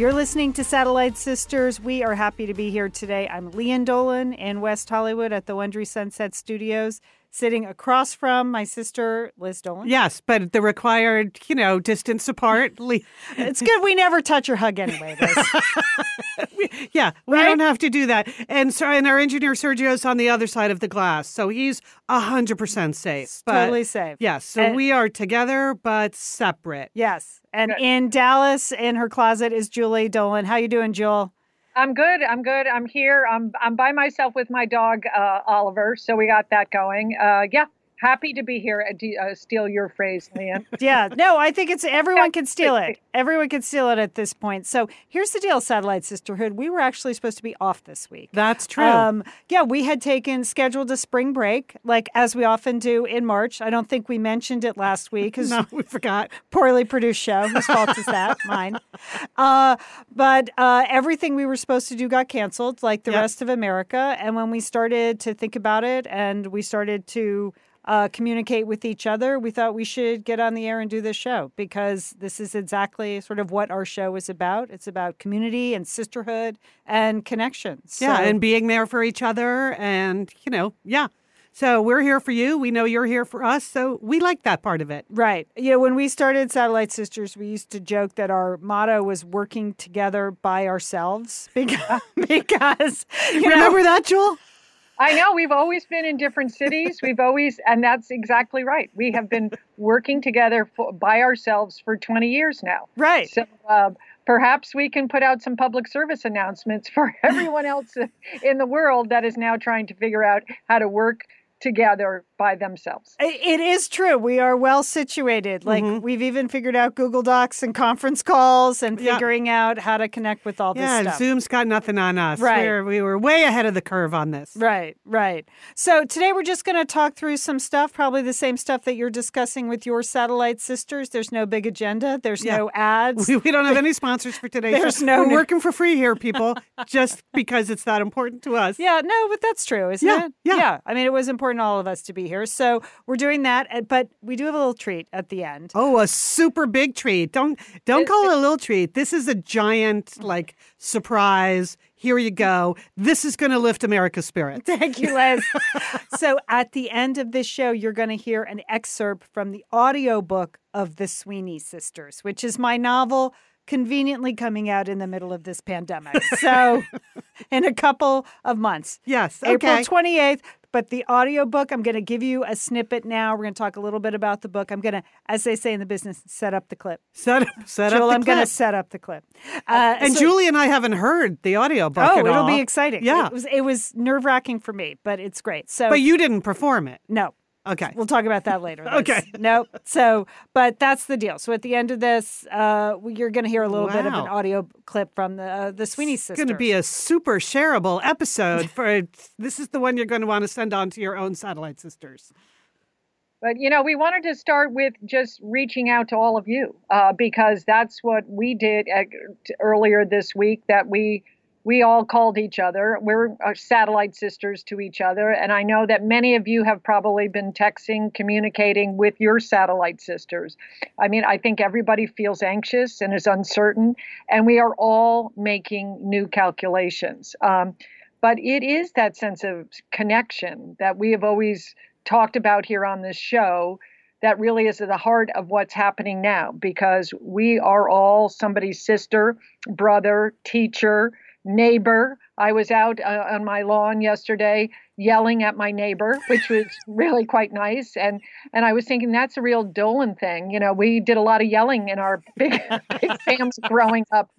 You're listening to Satellite Sisters. We are happy to be here today. I'm Lian Dolan in West Hollywood at the Wondery Sunset Studios, sitting across from my sister, Liz Dolan. Yes, but the required, you know, distance apart. it's good we never touch or hug anyway, Liz. yeah, we Right? don't have to do that. And so, and our engineer Sergio's on the other side of the glass, so he's hundred percent safe. But- totally safe. Yes, so And- we are together but separate. Yes. And in Dallas, in her closet, is Julie Dolan. How you doing, Jewel? I'm good. I'm good. I'm here. I'm I'm by myself with my dog uh, Oliver, so we got that going. Uh, yeah, happy to be here. and do- uh, steal your phrase, Lian. Yeah, no, I think it's everyone can steal it. Everyone can steal it at this point. So here's the deal, Satellite Sisterhood. We were actually supposed to be off this week. That's true. Um, yeah, we had taken scheduled a spring break, like as we often do in March. I don't think we mentioned it last week because no, we forgot. poorly produced show. Whose fault is that? Mine. Uh, but uh, everything we were supposed to do got canceled, like the Yep. rest of America. And when we started to think about it and we started to uh, communicate with each other, we thought we should get on the air and do this show because this is exactly sort of what our show is about. It's about community and sisterhood and connections. Yeah, So- and being there for each other, and you know, yeah. So we're here for you. We know you're here for us. So we like that part of it. Right. You know, when we started Satellite Sisters, we used to joke that our motto was working together by ourselves because, because you know, Remember that, Jewel? I know we've always been in different cities. We've always, and that's exactly right. We have been working together for, by ourselves for 20 years now. right. So uh, perhaps we can put out some public service announcements for everyone else in the world that is now trying to figure out how to work together by themselves. It is true. We are well situated. Like Mhm. we've even figured out Google Docs and conference calls and Yeah. figuring out how to connect with all this Yeah, stuff. Zoom's got nothing on us. Right. We're, we were way ahead of the curve on this. Right, right. So today we're just going to talk through some stuff, probably the same stuff that you're discussing with your satellite sisters. There's no big agenda. There's Yeah. no ads. We, we don't have any sponsors for today. There's no- We're working for free here, people, just because it's that important to us. Yeah, no, but that's true, isn't Yeah, it? yeah. I mean, it was important to all of us to be here. So we're doing that, but we do have a little treat at the end. Oh, a super big treat. Don't don't call it a little treat. This is a giant mm. like surprise. Here you go. This is going to lift America's spirit. Thank you, Liz. so at the end of this show, you're going to hear an excerpt from the audiobook of The Sweeney Sisters, which is my novel conveniently coming out in the middle of this pandemic. So in a couple of months. Yes. April 28th. But the audiobook, I'm going to give you a snippet now. We're going to talk a little bit about the book. I'm going to, as they say in the business, set up the clip. Set up, set Jewel, up the I'm going to set up the clip. Uh, And so- Julie and I haven't heard the audiobook Oh, it'll all. be exciting. Yeah. It was, it was nerve wracking for me, but it's great. So, But you didn't perform it. no, Okay. We'll talk about that later. Liz. Okay. Nope. So, but that's the deal. So at the end of this, uh, you're going to hear a little bit of an audio clip from the uh, the Sweeney sisters. It's going to be a super shareable episode for this is the one you're going to want to send on to your own satellite sisters. But you know, we wanted to start with just reaching out to all of you uh, because that's what we did uh, t- earlier this week. That we we all called each other. We're uh, satellite sisters to each other, and I know that many of you have probably been texting, communicating with your satellite sisters. I mean, I think everybody feels anxious and is uncertain, and we are all making new calculations. Um, but it is that sense of connection that we have always talked about here on this show that really is at the heart of what's happening now because we are all somebody's sister, brother, teacher, neighbor. I was out uh, on my lawn yesterday yelling at my neighbor, which was really quite nice. And and I was thinking that's a real Dolan thing. You know, we did a lot of yelling in our big big families growing up,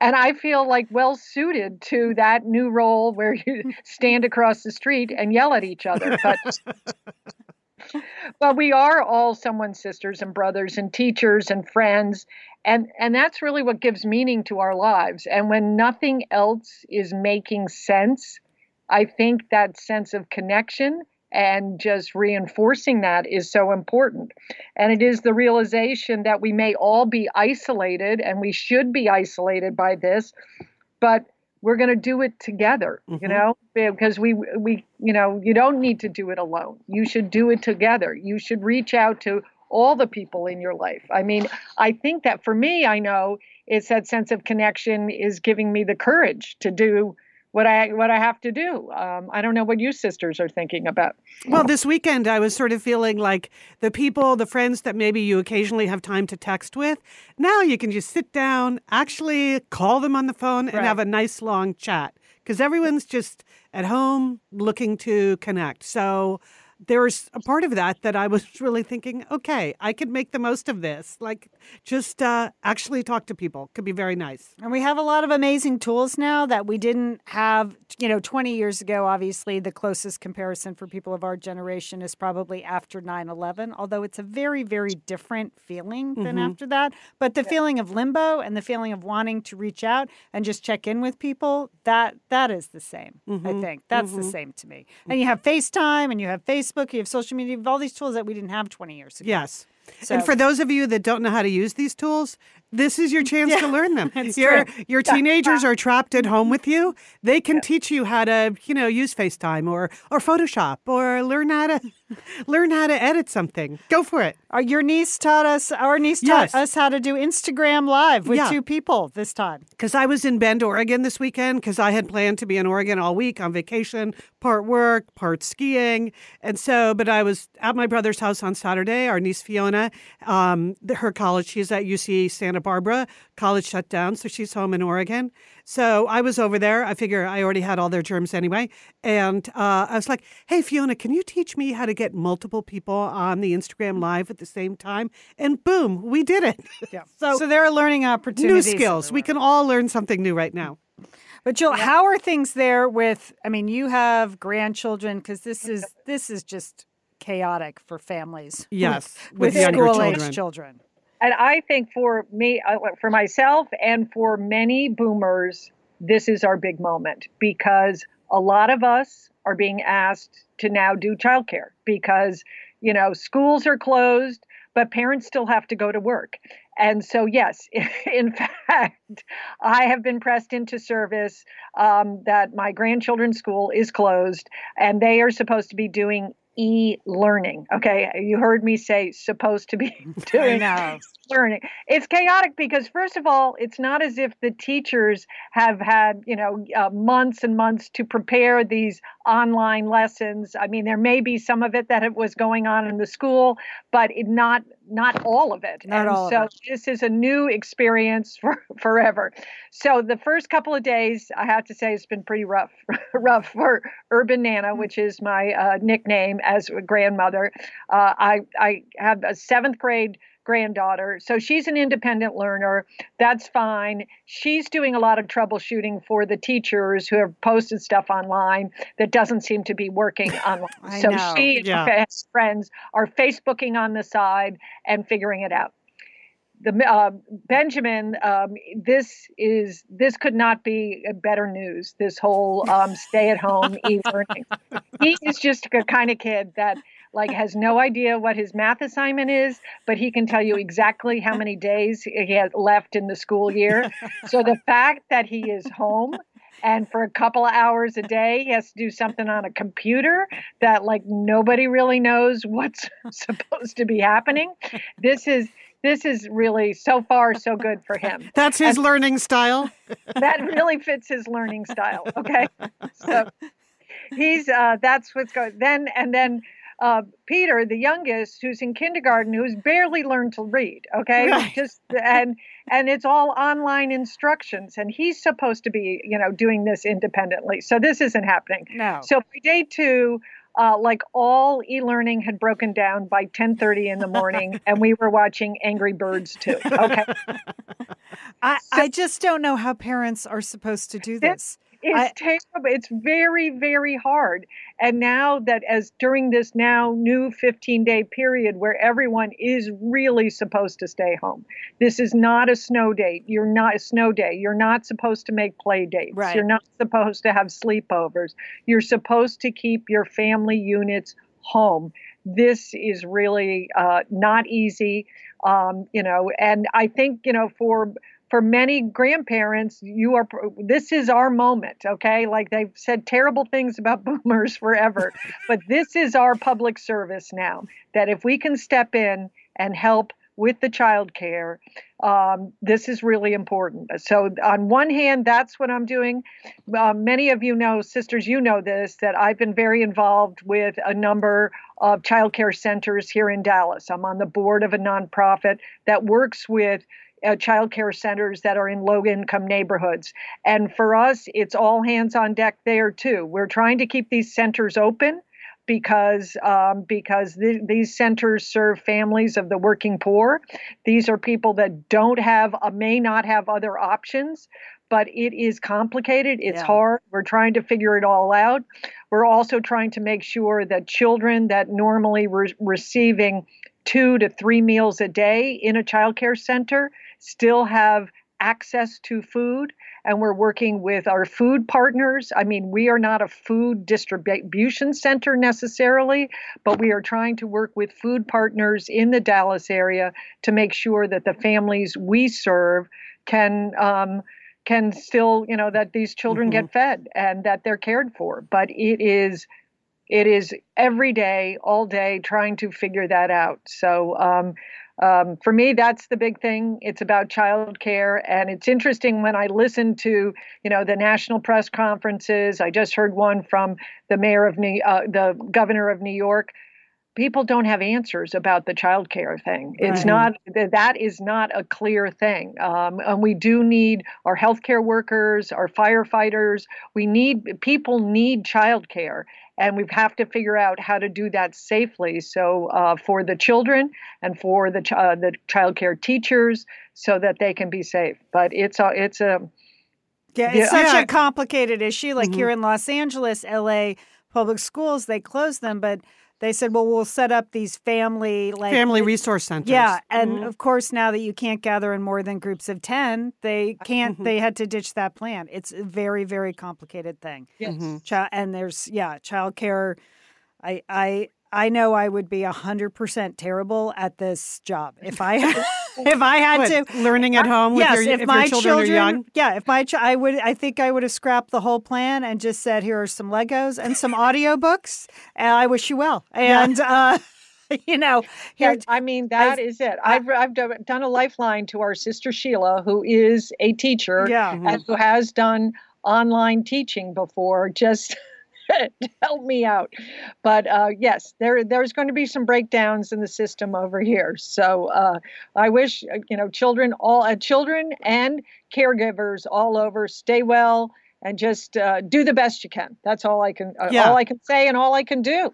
and I feel like well suited to that new role where you stand across the street and yell at each other. But but we are all someone's sisters and brothers and teachers and friends and and that's really what gives meaning to our lives and when nothing else is making sense I think that sense of connection and just reinforcing that is so important. And it is the realization that we may all be isolated and we should be isolated by this, but we're going to do it together, mm-hmm. you know, because we we you know, you don't need to do it alone. You should do it together. You should reach out to all the people in your life. I mean, I think that for me, I know it's that sense of connection is giving me the courage to do what I what I have to do. Um, I don't know what you sisters are thinking about. Well, this weekend I was sort of feeling like the people, the friends that maybe you occasionally have time to text with. Now you can just sit down, actually call them on the phone, and right. have a nice long chat because everyone's just at home looking to connect. So there's a part of that that I was really thinking, okay, I could make the most of this. Like, just uh, actually talk to people could be very nice. And we have a lot of amazing tools now that we didn't have, you know, 20 years ago. Obviously, the closest comparison for people of our generation is probably after 9 11, although it's a very, very different feeling than mm-hmm. after that. But the yeah. feeling of limbo and the feeling of wanting to reach out and just check in with people, that that is the same, mm-hmm. I think. That's mm-hmm. the same to me. And you have FaceTime and you have Facebook Facebook, you have social media, you have all these tools that we didn't have 20 years ago. Yes. So, and for those of you that don't know how to use these tools, this is your chance yeah, to learn them. your true. your teenagers are trapped at home with you. They can yeah. teach you how to, you know, use FaceTime or or Photoshop or learn how to learn how to edit something. Go for it. Uh, your niece taught us. Our niece taught yes. us how to do Instagram Live with yeah. two people this time. Because I was in Bend, Oregon this weekend. Because I had planned to be in Oregon all week on vacation, part work, part skiing, and so. But I was at my brother's house on Saturday. Our niece Fiona, um, her college, she's at UC Santa Barbara. College shut down, so she's home in Oregon. So I was over there. I figure I already had all their germs anyway. And uh, I was like, hey, Fiona, can you teach me how to get multiple people on the Instagram Live at the same time? And boom, we did it. Yeah. so, so there are learning opportunities. New skills. We can all learn something new right now. But Jill, yeah. how are things there with I mean, you have grandchildren because this is this is just chaotic for families. Yes, with, with school age children and I think for me, uh, for myself, and for many boomers, this is our big moment because a lot of us are being asked to now do childcare because you know schools are closed, but parents still have to go to work. And so, yes, in fact, I have been pressed into service um, that my grandchildren's school is closed and they are supposed to be doing e-learning. Okay, you heard me say supposed to be doing learning. It's chaotic because first of all, it's not as if the teachers have had you know uh, months and months to prepare these online lessons. I mean, there may be some of it that it was going on in the school, but it not not all of it. Not and all so this is a new experience for forever. So the first couple of days, I have to say, it's been pretty rough, rough for Urban Nana, mm. which is my uh, nickname as a grandmother. Uh, I I have a seventh grade granddaughter. So she's an independent learner. That's fine. She's doing a lot of troubleshooting for the teachers who have posted stuff online that doesn't seem to be working online. so know. she and yeah. her best friends are Facebooking on the side and figuring it out. The uh, Benjamin, um, this is this could not be better news. This whole um, stay-at-home e-learning. he is just a kind of kid that like has no idea what his math assignment is, but he can tell you exactly how many days he has left in the school year. So the fact that he is home and for a couple of hours a day he has to do something on a computer that like nobody really knows what's supposed to be happening. This is this is really so far so good for him. That's his and learning style. that really fits his learning style. Okay, so he's uh, that's what's going. Then and then uh, Peter, the youngest, who's in kindergarten, who's barely learned to read. Okay, right. just and and it's all online instructions, and he's supposed to be, you know, doing this independently. So this isn't happening. No. So by day two. Uh, like all e-learning had broken down by 10:30 in the morning, and we were watching Angry Birds too. Okay, I, so, I just don't know how parents are supposed to do this. It's I- terrible. It's very, very hard. And now that as during this now new 15 day period where everyone is really supposed to stay home. This is not a snow date. You're not a snow day. You're not supposed to make play dates. Right. You're not supposed to have sleepovers. You're supposed to keep your family units home. This is really uh, not easy. Um, you know, and I think, you know, for for many grandparents, you are this is our moment, okay? Like they've said terrible things about boomers forever, but this is our public service now. That if we can step in and help with the child care, um, this is really important. So, on one hand, that's what I'm doing. Uh, many of you know, sisters, you know this, that I've been very involved with a number of child care centers here in Dallas. I'm on the board of a nonprofit that works with uh, child care centers that are in low income neighborhoods. And for us, it's all hands on deck there too. We're trying to keep these centers open because um, because th- these centers serve families of the working poor. These are people that don't have uh, may not have other options. But it is complicated. It's Yeah. hard. We're trying to figure it all out. We're also trying to make sure that children that normally were receiving two to three meals a day in a child care center still have access to food and we're working with our food partners. I mean, we are not a food distribution center necessarily, but we are trying to work with food partners in the Dallas area to make sure that the families we serve can um, can still, you know, that these children get fed and that they're cared for. But it is it is every day, all day, trying to figure that out. So um, um, for me, that's the big thing. It's about childcare, and it's interesting when I listen to, you know, the national press conferences. I just heard one from the mayor of New, uh, the governor of New York. People don't have answers about the childcare thing. It's Right. not that is not a clear thing, um, and we do need our healthcare workers, our firefighters. We need people need childcare, and we have to figure out how to do that safely. So uh, for the children and for the ch- uh, the child care teachers, so that they can be safe. But it's a it's a Yeah, it's Yeah. such a complicated issue. Like Mhm. here in Los Angeles, LA public schools, they close them, but they said, well, we'll set up these family like Family resource centers. Yeah, and Mhm. of course, now that you can't gather in more than groups of ten, they can't. Mhm. They had to ditch that plan. It's a very, very complicated thing. yes. Mhm. Chi- and there's yeah, childcare. I I I know I would be hundred percent terrible at this job if I if I had What, to. learning at home with yes, your, if, if my your children, are young. yeah, if my ch- I would, I think I would have scrapped the whole plan and just said, "Here are some Legos and some audiobooks, and I wish you well." And uh, you know, here, Yeah, I mean that is it. I've I've done done a lifeline to our sister Sheila, who is a teacher yeah, and who has done online teaching before. Just to help me out. But uh, yes, there there's going to be some breakdowns in the system over here. So uh, I wish uh, you know children all uh, children and caregivers all over stay well and just uh, do the best you can. That's all I can uh, Yeah. all I can say and all I can do.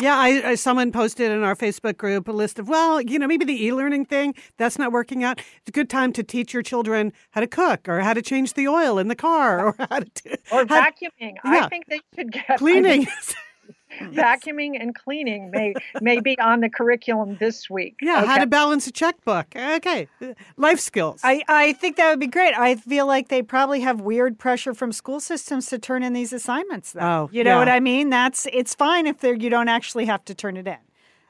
Yeah, I, I someone posted in our Facebook group a list of well, you know, maybe the e-learning thing that's not working out. It's a good time to teach your children how to cook or how to change the oil in the car or how to do, Or how- vacuuming. yeah. I think they should get I cleaning. think vacuuming and cleaning may may be on the curriculum this week. yeah, how to balance a checkbook. Okay, life skills. I, I think that would be great. I feel like they probably have weird pressure from school systems to turn in these assignments. Though. Oh, you know yeah. what I mean? That's it's fine if you don't actually have to turn it in,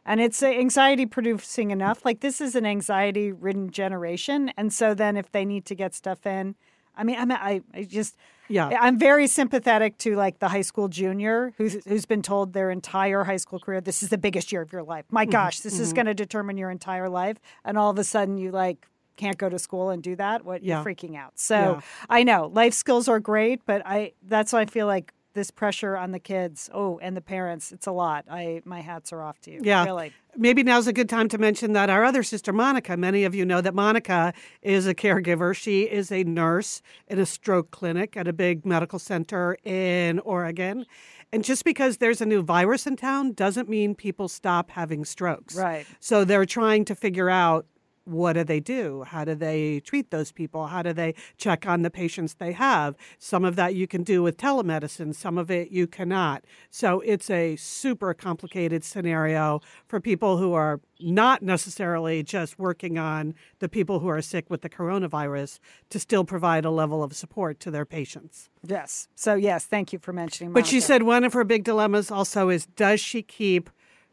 and it's uh, anxiety producing enough. Like this is an anxiety ridden generation, and so then if they need to get stuff in, I mean, I'm I, I just yeah, I'm very sympathetic to like the high school junior who's who's been told their entire high school career this is the biggest year of your life. My mm-hmm. gosh, this is mm-hmm. going to determine your entire life, and all of a sudden you like can't go to school and do that. What Yeah. you're freaking out. So Yeah. I know life skills are great, but I that's why I feel like this pressure on the kids. Oh, and the parents, it's a lot. I my hats are off to you. Yeah. really. Maybe now's a good time to mention that our other sister, Monica, many of you know that Monica is a caregiver. She is a nurse in a stroke clinic at a big medical center in Oregon. And just because there's a new virus in town doesn't mean people stop having strokes. Right. So they're trying to figure out what do they do? How do they treat those people? How do they check on the patients they have? Some of that you can do with telemedicine, some of it you cannot. So it's a super complicated scenario for people who are not necessarily just working on the people who are sick with the coronavirus to still provide a level of support to their patients. Yes. So, yes, thank you for mentioning But she said one of her big dilemmas also is does she keep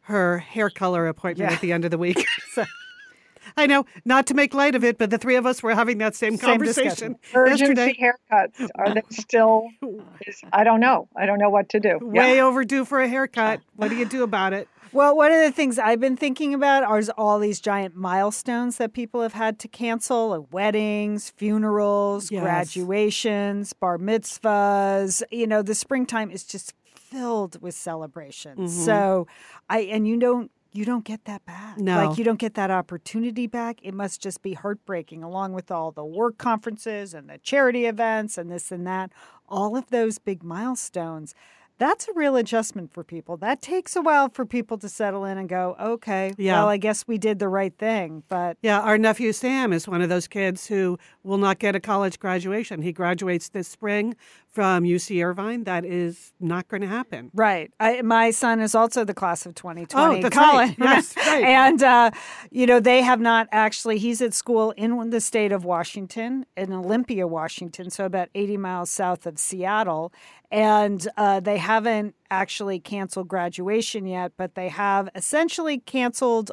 her hair color appointment Yeah. at the end of the week? so, I know, not to make light of it, but the three of us were having that same, Same conversation Urgency yesterday. haircuts are they still? Is, I don't know. I don't know what to do. Yeah. Way overdue for a haircut. What do you do about it? Well, one of the things I've been thinking about are all these giant milestones that people have had to cancel like weddings, funerals, Yes. graduations, bar mitzvahs. You know, the springtime is just filled with celebrations. Mm-hmm. So I and you don't you don't get that back. No. Like you don't get that opportunity back. It must just be heartbreaking along with all the work conferences and the charity events and this and that. All of those big milestones. That's a real adjustment for people. That takes a while for people to settle in and go, okay, Yeah. well, I guess we did the right thing. But Yeah, our nephew Sam is one of those kids who will not get a college graduation. He graduates this spring from UC Irvine. That is not going to happen. Right. I, my son is also the class of 2020. Oh, that's Colin. right. Yes, right. and, uh, you know, they have not actually, he's at school in the state of Washington, in Olympia, Washington, so about 80 miles south of Seattle. And uh, they haven't actually canceled graduation yet, but they have essentially canceled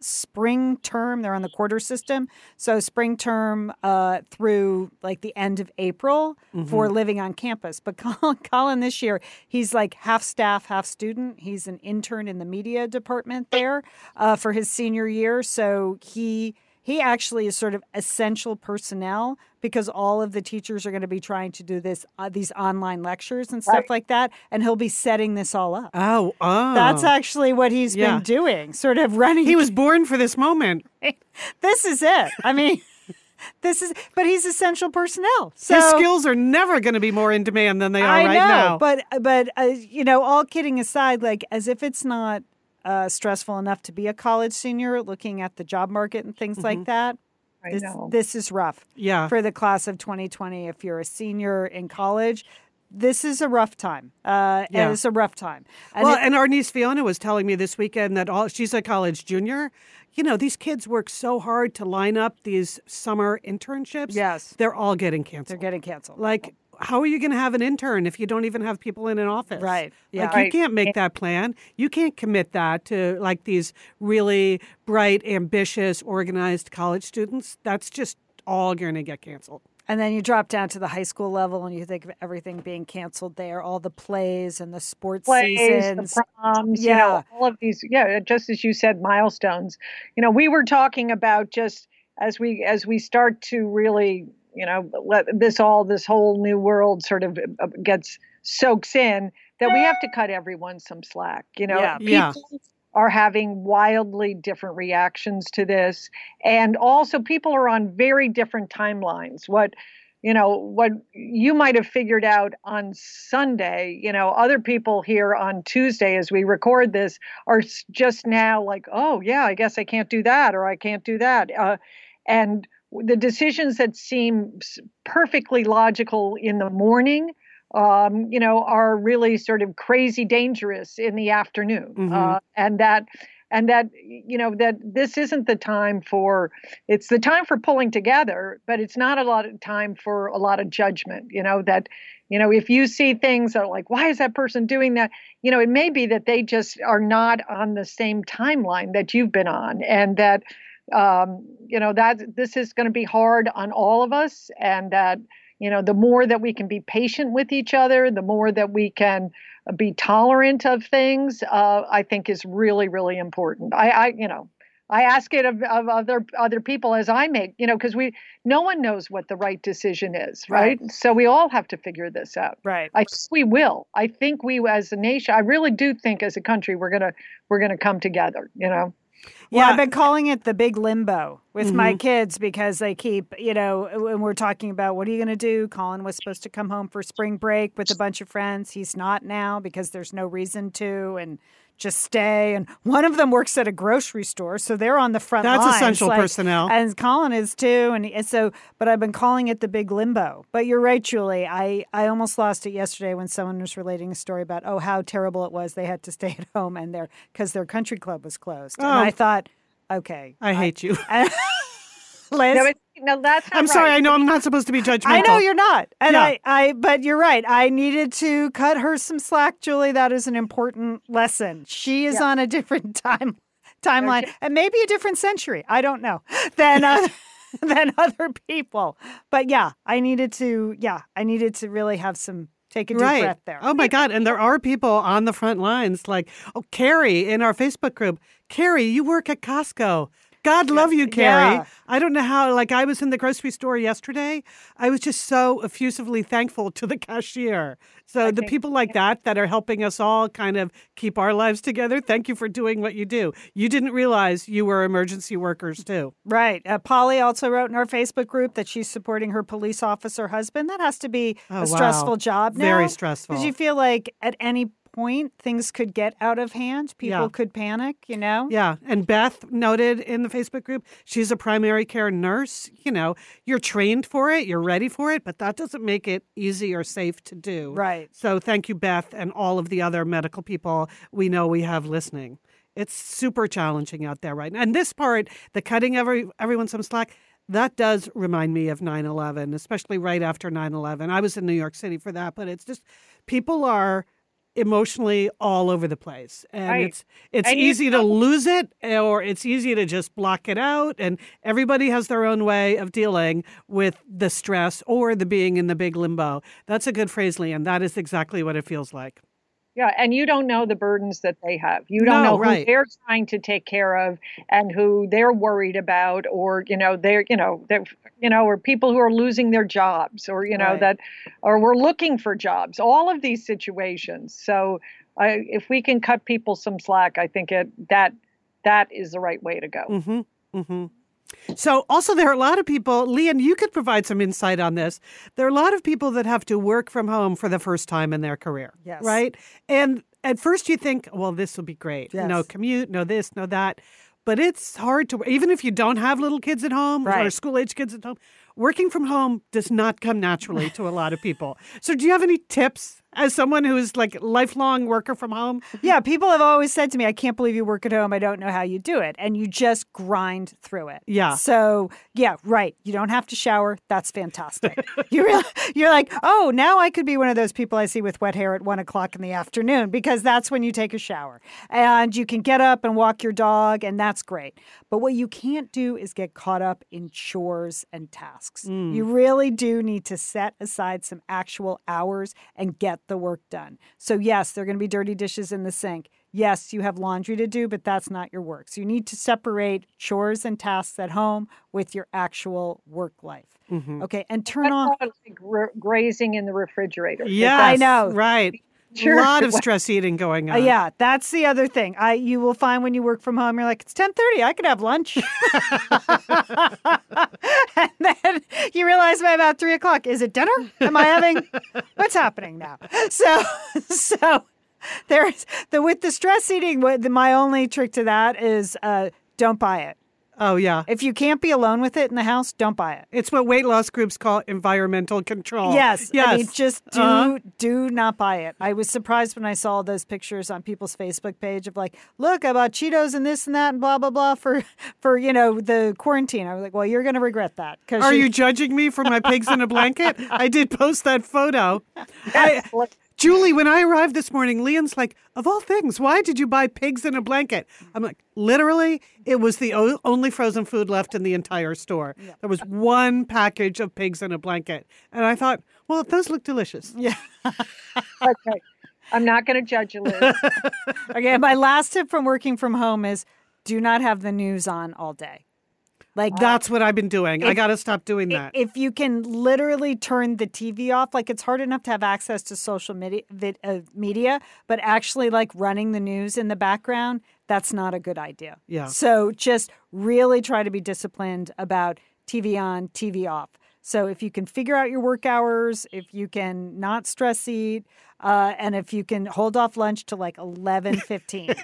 spring term. They're on the quarter system. So spring term uh, through like the end of April for living on campus. But Colin, Colin this year, he's like half staff, half student. He's an intern in the media department there uh, for his senior year. So he he actually is sort of essential personnel because all of the teachers are going to be trying to do this uh, these online lectures and stuff Right. like that and he'll be setting this all up Oh, oh. that's actually what he's Yeah. been doing sort of running he was born for this moment. this is it. I mean, this is, but he's essential personnel. So His skills are never going to be more in demand than they are I right know, now. but but uh, you know, all kidding aside, like as if it's not uh, stressful enough to be a college senior, looking at the job market and things like that. I This know. this is rough yeah. for the class of 2020. If you're a senior in college, this is a rough time. Uh, Yeah. and it's a rough time. And well, it- and our niece Fiona was telling me this weekend that all she's a college junior. You know, these kids work so hard to line up these summer internships. Yes. They're all getting canceled. they're getting canceled. like, how are you going to have an intern if you don't even have people in an office? Right. Yeah. Like, you can't make that plan. You can't commit that to like these really bright, ambitious, organized college students. That's just all going to get canceled. And then you drop down to the high school level and you think of everything being canceled there, all the plays and the sports plays, seasons. the proms, you Yeah. know, all of these. Yeah, just as you said, milestones. You know, we were talking about just as we as we start to really, you know, let this all this whole new world sort of uh, gets soaks in that we have to cut everyone some slack. You know, Yeah. Yeah. people are having wildly different reactions to this, and also people are on very different timelines. What you know what you might have figured out on sunday you know other people here on tuesday as we record this are just now like oh yeah i guess i can't do that or i can't do that uh, and the decisions that seem perfectly logical in the morning um, you know are really sort of crazy dangerous in the afternoon Mhm. uh, and that and that you know that this isn't the time for it's the time for pulling together but it's not a lot of time for a lot of judgment you know that you know if you see things that are like why is that person doing that you know it may be that they just are not on the same timeline that you've been on and that um, you know that this is going to be hard on all of us and that you know the more that we can be patient with each other the more that we can be tolerant of things uh, i think is really really important. I, I you know i ask it of, of other other people as i make you know because we no one knows what the right decision is right? so we all have to figure this out. Right. i think we will. I think we as a nation i really do think as a country we're gonna we're gonna come together you know Well, Yeah. I've been calling it the big limbo with my mm-hmm. kids because they keep, you know, when we're talking about what are you going to do? Colin was supposed to come home for spring break with a bunch of friends. He's not now because there's no reason to. And just stay. And one of them works at a grocery store, so they're on the front line That's lines, essential like- personnel. And Colin is too. And, and so, but I've been calling it the big limbo. But you're right, Julie. I, I almost lost it yesterday when someone was relating a story about, oh, how terrible it was. They had to stay at home and their, because their country club was closed. And Oh. I thought, okay. I hate you. Liz? No, it's, no, that's not I'm sorry. I know I'm not supposed to be judgmental. I know you're not. And Yeah. I, I, but you're right. I needed to cut her some slack, Julie. That is an important lesson. She is Yeah. on a different time timeline Okay. and maybe a different century. I don't know than uh, than other people. But yeah, I needed to. Yeah, I needed to really have some take a deep right. breath there. Oh my God. And there are people on the front lines like, oh, Carrie in our Facebook group. Carrie, you work at Costco. God love you, Carrie. Yeah. I don't know how, like, I was in the grocery store yesterday. I was just so effusively thankful to the cashier. So, the think- people like that that are helping us all kind of keep our lives together, thank you for doing what you do. You didn't realize you were emergency workers, too. Right. Uh, Polly also wrote in our Facebook group that she's supporting her police officer husband. That has to be Oh, a wow. stressful job now. Very stressful. Because you feel like at any point things could get out of hand. People Yeah. could panic, you know? Yeah. And Beth noted in the Facebook group, she's a primary care nurse. You know, you're trained for it, you're ready for it, but that doesn't make it easy or safe to do. Right. So thank you, Beth, and all of the other medical people we know we have listening. It's super challenging out there right now. And this part, the cutting every everyone some slack, that does remind me of 9-11, especially right after 9-11. I was in New York City for that, but it's just people are emotionally all over the place. And Right. it's it's And easy to lose it or it's easy to just block it out. And everybody has their own way of dealing with the stress or the being in the big limbo. That's a good phrase Lian. That is exactly what it feels like Yeah, and you don't know the burdens that they have. You don't No, know who right. they're trying to take care of and who they're worried about, or you know, they're you know, they're you know, or people who are losing their jobs, or you know Right. that, or we're looking for jobs. All of these situations. So, if we can cut people some slack, I think it that that is the right way to go. hmm hmm So, also, there are a lot of people, Lian, you could provide some insight on this. There are a lot of people that have to work from home for the first time in their career. Yes. Right? And at first you think, well, this will be great. Yes. No commute, no this, no that. But it's hard to, even if you don't have little kids at home or school age kids at home, working from home does not come naturally to a lot of people. So, do you have any tips as someone who is like lifelong worker from home? Yeah, people have always said to me, I can't believe you work at home. I don't know how you do it. And you just grind through it. Yeah. So, yeah, right. You don't have to shower. That's fantastic. you really, you're like, oh, now I could be one of those people I see with wet hair at one o'clock in the afternoon because that's when you take a shower. And you can get up and walk your dog, and that's great. But what you can't do is get caught up in chores and tasks. Mm. You really do need to set aside some actual hours and get the work done. So, yes, there are going to be dirty dishes in the sink. Yes, you have laundry to do, but that's not your work. So, you need to separate chores and tasks at home with your actual work life. Mm-hmm. Okay, and turn on. like grazing in the refrigerator. Yes, I know. Right. Sure. A lot of stress eating going Uh, on. yeah, that's the other thing. I you will find when you work from home, you're like, it's ten thirty. I could have lunch, and then you realize by about three o'clock, is it dinner? Am I having? What's happening now? So, so there's the with the stress eating. what- the- My only trick to that is uh, don't buy it. Oh, yeah. If you can't be alone with it in the house, don't buy it. It's what weight loss groups call environmental control. Yes, Yes. I mean, just do Uh-huh. do not buy it. I was surprised when I saw those pictures on people's Facebook page of like, look, I bought Cheetos and this and that and blah blah blah for for you know the quarantine. I was like, well, you're going to regret that because Are you judging me for my pigs in a blanket? I did post that photo. I, Julie, when I arrived this morning, Lian's like, of all things, why did you buy pigs in a blanket? I'm like, literally, it was the o- only frozen food left in the entire store. There was one package of pigs in a blanket. And I thought, well, those look delicious. Yeah. okay. I'm not going to judge you, Liz. Okay. My last tip from working from home is do not have the news on all day. Like That's what I've been doing. I got to stop doing that. If you can literally turn the TV off, like it's hard enough to have access to social media, uh, media, but actually like running the news in the background, that's not a good idea. Yeah. So just really try to be disciplined about TV on, TV off. So if you can figure out your work hours, if you can not stress eat, uh, and if you can hold off lunch to like eleven fifteen.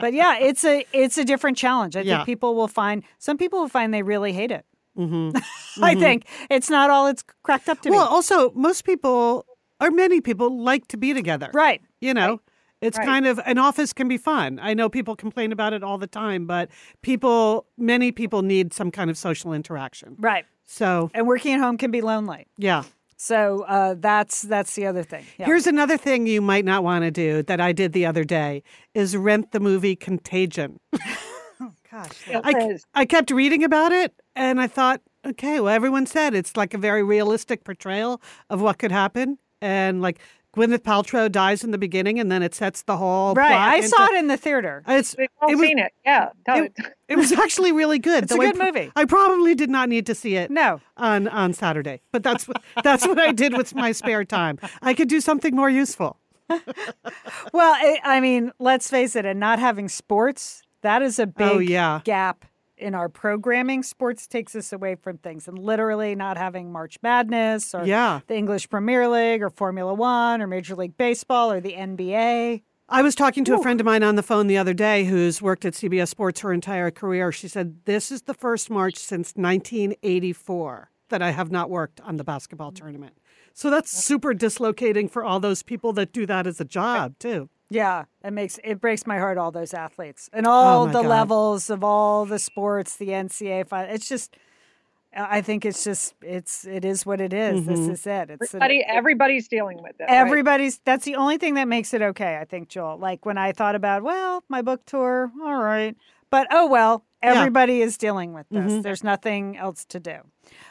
but yeah, it's a it's a different challenge. I Yeah. think people will find some people will find they really hate it. Mm-hmm. I think it's not all it's cracked up to Well, be. Well, also, most people, or many people, like to be together. Right. You know, it's Right. kind of an office can be fun. I know people complain about it all the time, but people, many people need some kind of social interaction. Right. So, And working at home can be lonely. yeah. So uh, that's that's the other thing. Yeah. Here's another thing you might not want to do that I did the other day is rent the movie Contagion. Gosh. I. I kept reading about it and I thought, okay, well, everyone said it's like a very realistic portrayal of what could happen. And like Gwyneth Paltrow dies in the beginning and then it sets the whole Right. plot I into- saw it in the theater. It's, We've all it was, seen it. Yeah. It, it was actually really good. It's a though I good movie. I probably did not need to see it No. on, on Saturday, but that's what, that's what I did with my spare time. I could do something more useful. Well, I, I mean, let's face it, and not having sports, that is a oh, big Oh, yeah. gap in our programming. Sports takes us away from things, and literally not having March Madness or Yeah. the English Premier League or Formula One or Major League Baseball or the NBA. I was talking to a friend of mine on the phone the other day who's worked at CBS Sports her entire career. She said, This is the first March since 1984 that I have not worked on the basketball tournament. So that's super dislocating for all those people that do that as a job, too. Yeah, it makes it breaks my heart. All those athletes and all Oh, the God. levels of all the sports, the NCAA. It's just, I think it's just it's it is what it is. Mm-hmm. This is it. It's an- everybody, everybody's dealing with it. right? Everybody's that's the only thing that makes it okay, I think, Jewel. Like when I thought about, well, my book tour, all right. But oh well, Yeah. everybody is dealing with this. Mhm. There's nothing else to do.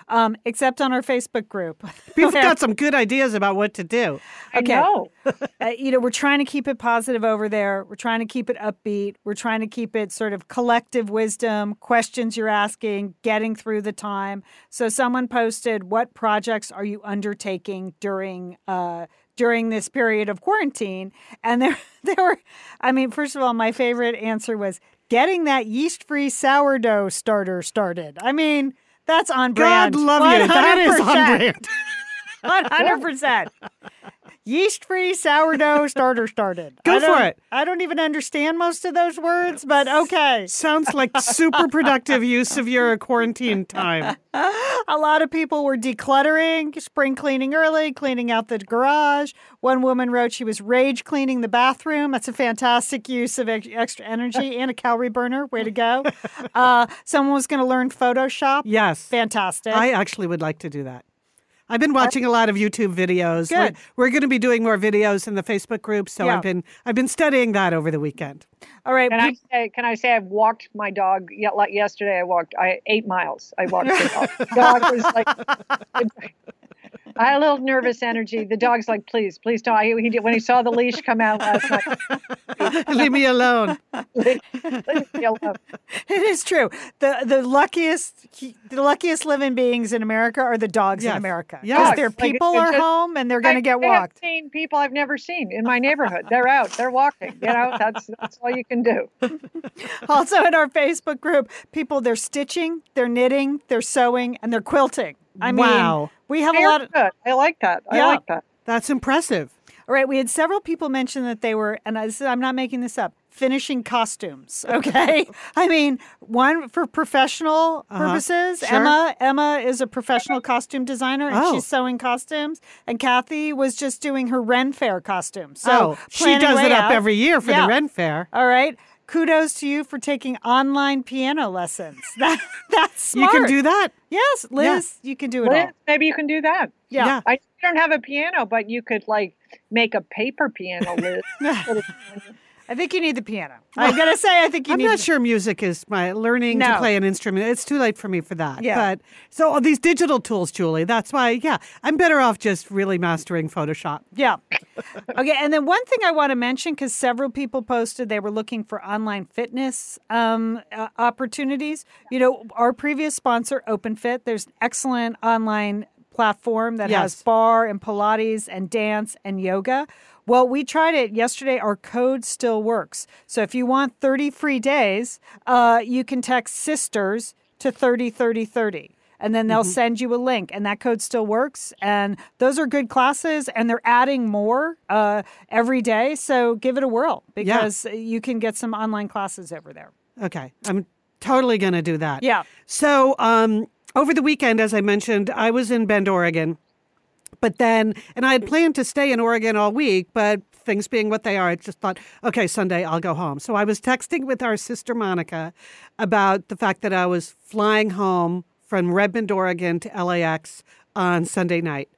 Um, except on our Facebook group. We've got some good ideas about what to do. I okay. know. uh, you know, we're trying to keep it positive over there. We're trying to keep it upbeat. We're trying to keep it sort of collective wisdom, questions you're asking, getting through the time. So someone posted, "What projects are you undertaking during uh, during this period of quarantine?" And there, there were, I mean, first of all, my favorite answer was getting that yeast-free sourdough starter started. I mean. That's on brand. God love you. That is on brand. 100%. yeast free sourdough starter started. Go for it. I don't even understand most of those words, but okay. Sounds like super productive use of your quarantine time. A lot of people were decluttering, spring cleaning early, cleaning out the garage. One woman wrote she was rage cleaning the bathroom. That's a fantastic use of extra energy and a calorie burner. Way to go. Uh, someone was going to learn Photoshop. Yes. Fantastic. I actually would like to do that. I've been watching a lot of YouTube videos. We're- Good. We're, going to be doing more videos in the Facebook group, so Yeah. I've been I've been studying that over the weekend. All right. Can I say? Can I say I've walked my dog? ye- Like yesterday, I walked. I eight miles. I walked the dog. Dog was like. I had a little nervous energy. The dog's like, please, please don't. He, he did, when he saw the leash come out last night. Leave me alone. leave me alone. It is true. the The luckiest, the luckiest living beings in America are the dogs Yes. in America. Yes. Because their people it are just- home and they're going to I- get I have walked. seen people I've never seen in my neighborhood. They're out. They're walking. You know, that's that's all you can do. Also, in our Facebook group, people they're stitching, they're knitting, they're sewing, and they're quilting. I mean, Wow. we have a lot. Of, good. I like that. I like that. That's impressive. all right, we had several people mention that they were, and I, this is- I'm not making this up, finishing costumes. Okay, I mean, one for professional Uh-huh. purposes. Sure. Emma, Emma is a professional costume designer, and Oh. she's sewing costumes. And Kathy was just doing her Ren Fair costume. So oh, she does it up out. every year for Yeah. the Ren Fair. All right. Kudos to you for taking online piano lessons. That that's You can do that. Yes, Liz, you can do it Liz, all. maybe you can do that. Yeah. Yeah. I don't have a piano, but you could like make a paper piano, Liz. I think you need the piano. I'm gonna say I think you I'm need. not the- sure music is my learning No. to play an instrument. It's too late for me for that. Yeah. But so all these digital tools, Julie, that's why, yeah, I'm better off just really mastering Photoshop. Yeah. Okay, and then one thing I want to mention because several people posted they were looking for online fitness um, uh, opportunities. You know, our previous sponsor, OpenFit, there's an excellent online platform that has barre and Pilates and dance and yoga. Well, we tried it yesterday. Our code still works. So if you want 30 free days, uh, you can text sisters to 30 30 30. and then they'll Mhm. send you a link, and that code still works. And those are good classes, and they're adding more uh, every day. So give it a whirl because you can get some online classes over there. Okay. I'm totally going to do that. Yeah. So, um, over the weekend, as I mentioned, I was in Bend, Oregon. But then, and I had mm. planned to stay in Oregon all week, but things being what they are, I just thought, okay, Sunday I'll go home. So I was texting with our sister Monica about the fact that I was flying home from Redmond, Oregon to LAX on Sunday night.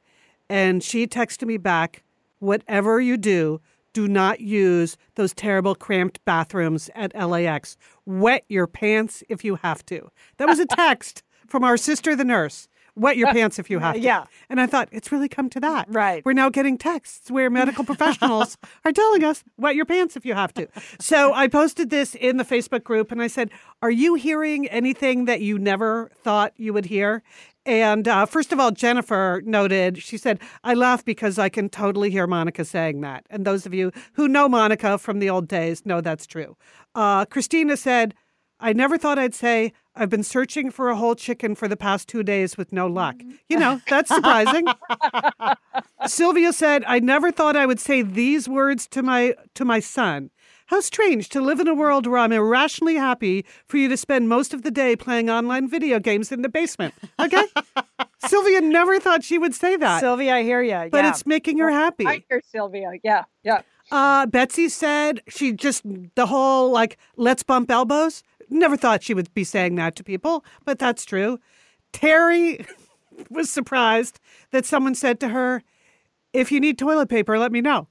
And she texted me back, whatever you do, do not use those terrible cramped bathrooms at LAX. Wet your pants if you have to. That was a text from our sister, the nurse. Wet your pants if you have to. Yeah. And I thought, it's really come to that. Right. We're now getting texts where medical professionals are telling us, wet your pants if you have to. So I posted this in the Facebook group and I said, Are you hearing anything that you never thought you would hear? And uh, first of all, Jennifer noted, she said, I laugh because I can totally hear Monica saying that. And those of you who know Monica from the old days know that's true. Uh, Christina said, I never thought I'd say I've been searching for a whole chicken for the past two days with no luck. You know, that's surprising. Sylvia said, I never thought I would say these words to my to my son. How strange to live in a world where I'm irrationally happy for you to spend most of the day playing online video games in the basement. Okay? Sylvia never thought she would say that. Sylvia, I hear you. but yeah. it's making her happy. I hear Sylvia. Yeah, yeah. Uh, Betsy said she just the whole like let's bump elbows. Never thought she would be saying that to people, but that's true. Terry was surprised that someone said to her, "If you need toilet paper, let me know."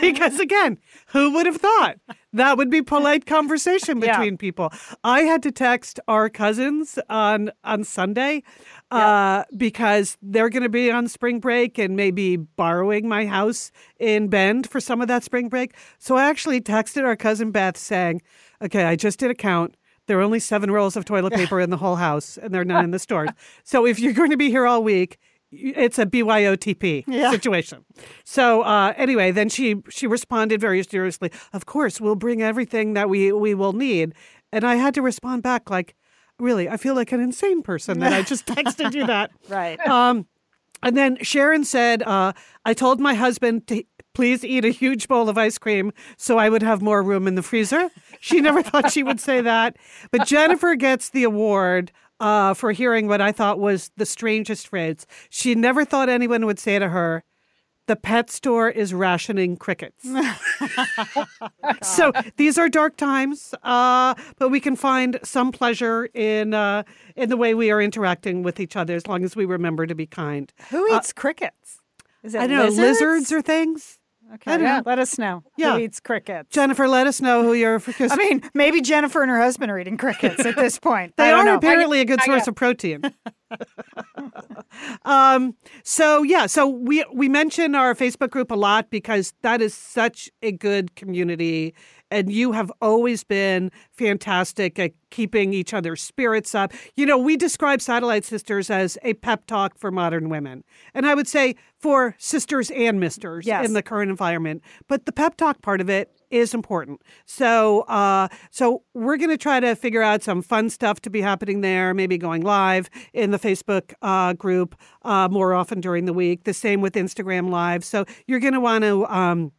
because again, who would have thought that would be polite conversation Yeah. between people? I had to text our cousins on on Sunday uh, because they're going to be on spring break and maybe borrowing my house in Bend for some of that spring break. So I actually texted our cousin Beth saying, "Okay, I just did a count." There are only seven rolls of toilet paper in the whole house, and they're none in the stores. So if you're going to be here all week, it's a BYOTP Yeah. situation. So uh, anyway, then she she responded very seriously. Of course, we'll bring everything that we we will need. And I had to respond back like, really, I feel like an insane person that I just texted you that. right. Um, and then Sharon said, uh, I told my husband to please eat a huge bowl of ice cream so I would have more room in the freezer. She never thought she would say that. But Jennifer gets the award uh, for hearing what I thought was the strangest phrase. She never thought anyone would say to her, the pet store is rationing crickets. so these are dark times, uh, but we can find some pleasure in uh, in the way we are interacting with each other, as long as we remember to be kind. Who eats crickets? Is it I don't know lizards or things. Okay, I know. let us know. Yeah. Who eats crickets? Jennifer, let us know who you're. I mean, maybe Jennifer and her husband are eating crickets at this point. they I are know. apparently a good I source of protein. um, so yeah, so we we mention our Facebook group a lot because that is such a good community, and you have always been fantastic at keeping each other's spirits up. You know, we describe Satellite Sisters as a pep talk for modern women, and I would say for sisters and misters Yes. in the current environment. But the pep talk part of it is important. So, uh, so we're going to try to figure out some fun stuff to be happening there. Maybe going live in the Facebook uh, group uh, more often during the week. The same with Instagram Live. So you're going to want to. Um,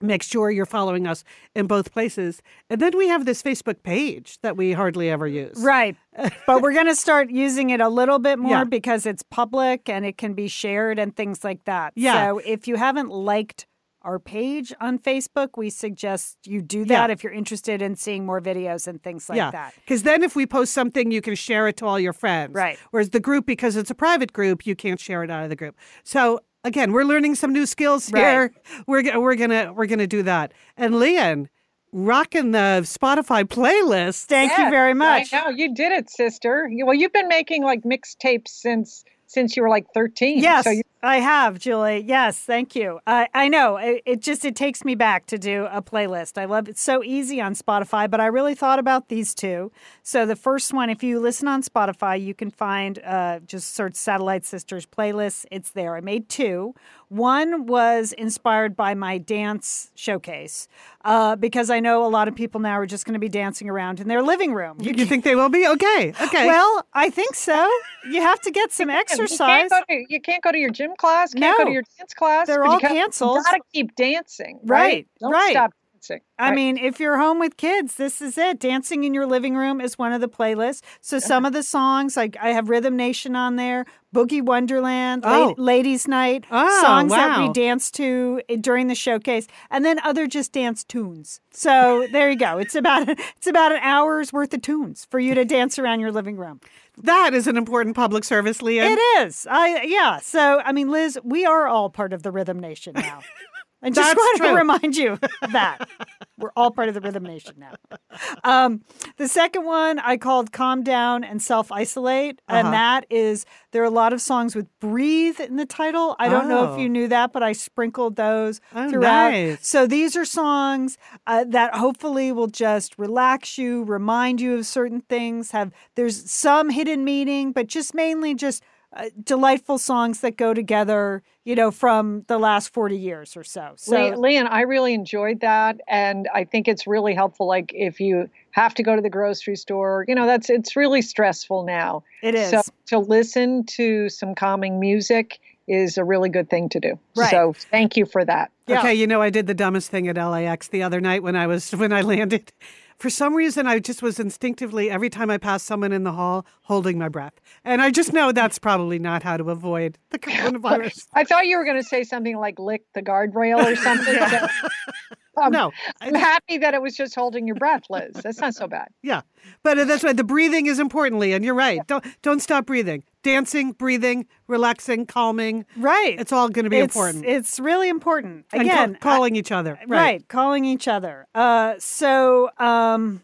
Make sure you're following us in both places. And then we have this Facebook page that we hardly ever use. Right. but we're going to start using it a little bit more Yeah. because it's public and it can be shared and things like that. Yeah. So if you haven't liked our page on Facebook, we suggest you do that Yeah. if you're interested in seeing more videos and things like yeah. that. Because then if we post something, you can share it to all your friends. Right. Whereas the group, because it's a private group, you can't share it out of the group. So again, we're learning some new skills Right. here. We're we're gonna we're gonna do that. And Lian, rocking the Spotify playlist. Thank you very much. I know you did it, sister. Well, you've been making like mixtapes since since you were like thirteen. Yes. So you're I have, Julie. Yes, thank you. I I know it, it, just it takes me back to do a playlist. I love it. It's so easy on Spotify, but I really thought about these two. So the first one, if you listen on Spotify, you can find uh, just search Satellite Sisters playlist. It's there. I made two. One was inspired by my dance showcase uh, because I know a lot of people now are just going to be dancing around in their living room. You, you think they will be? Okay. Okay. Well, I think so. You have to get some exercise. You can't, go to, you can't go to your gym class. Can't no, go to your dance class. They're all canceled. You got to keep dancing. Right. Right. Don't right. stop dancing. I Right. mean, if you're home with kids, this is it. Dancing in your living room is one of the playlists. So uh-huh. some of the songs, like I have Rhythm Nation on there, Boogie Wonderland, La- Oh. Ladies Night, Oh, songs that we wow. dance to eh, during the showcase, and then other just dance tunes. So there you go. It's about it's about an hour's worth of tunes for you to dance around your living room. That is an important public service, Leah. It is. I yeah. So I mean, Liz, we are all part of the Rhythm Nation now. I just That's want to remind you that we're all part of the Rhythm Nation now. Um, the second one I called "Calm Down" and "Self Isolate," Uh-huh. and that is there are a lot of songs with "breathe" in the title. I don't know Oh. if you knew that, but I sprinkled those Oh, throughout. nice. So these are songs uh, that hopefully will just relax you, remind you of certain things. Have there's some hidden meaning, but just mainly just uh, delightful songs that go together. You know, from the last forty years or so. So Le- Lian, I really enjoyed that, and I think it's really helpful. Like if you have to go to the grocery store, you know, that's it's really stressful now. it is. So to listen to some calming music is a really good thing to do. Right. So thank you for that. Yeah. Okay, you know, I did the dumbest thing at LAX the other night when I was when I landed. For some reason, I just was instinctively every time I passed someone in the hall holding my breath, and I just know that's probably not how to avoid the coronavirus. I thought you were going to say something like lick the guardrail or something. So, um, no, I'm happy that it was just holding your breath, Liz. That's not so bad. yeah, but uh, that's why the breathing is importantly, and you're right. Don't don't stop breathing. Dancing, breathing, relaxing, calming. right. It's all going to be it's, important. It's really important. And ca- Again, I- calling each other. right. calling each other. Uh, so, um,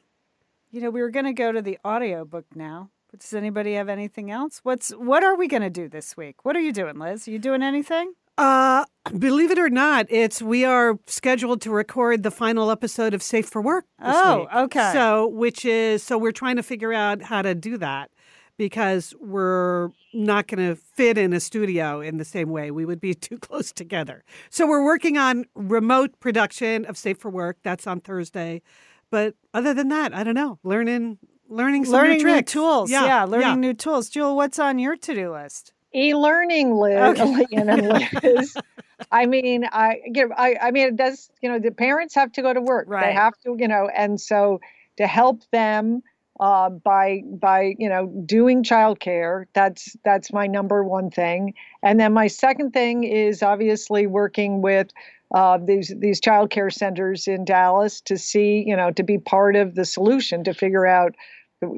you know, we were going to go to the audiobook now. But does anybody have anything else? What's what are we going to do this week? What are you doing, Liz? Are you doing anything? Uh, believe it or not, it's we are scheduled to record the final episode of Safe for Work. This Oh, week. okay. So, which is so we're trying to figure out how to do that because we're not going to fit in a studio in the same way. We would be too close together. So we're working on remote production of Safe for Work. That's on Thursday. But other than that, I don't know. Learning, learning some learning new tricks. tools. Yeah, learning yeah. new tools. Jewel, what's on your to-do list? E-learning, Liz, Okay. And Liz. I mean, I, you know, I, I mean, it does. You know, the parents have to go to work. Right. They have to, you know, and so to help them uh, by by you know doing childcare, that's that's my number one thing. And then my second thing is obviously working with uh, these these childcare centers in Dallas to see, you know, to be part of the solution to figure out